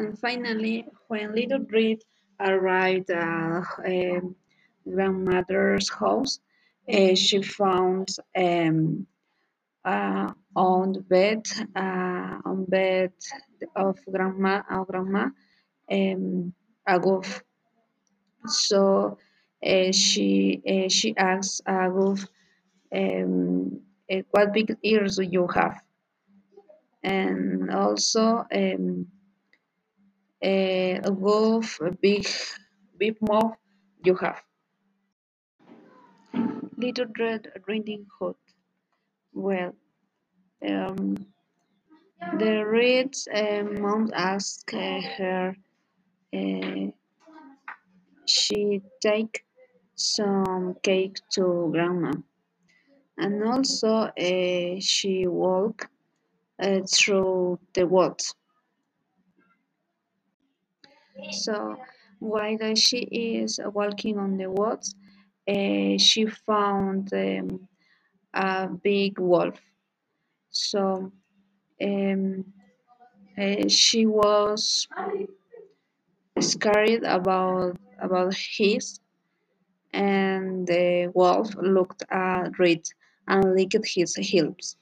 And finally, when little Reed arrived at um, grandmother's house, uh, she found um, uh, on the bed, uh, on bed of grandma, of grandma, um. So uh, she uh, she asked a goof, um, uh, "What big ears do you have?" And also, um, uh, a big big mouth you have. Little Red Riding Hood. Well, um, the red uh, mom asked uh, her uh, she take some cake to grandma, and also uh, she walk uh, through the woods. So while she is walking on the woods, uh, she found um, a big wolf. So um, uh, she was scared about about his, and the wolf looked at Reed and licked his heels.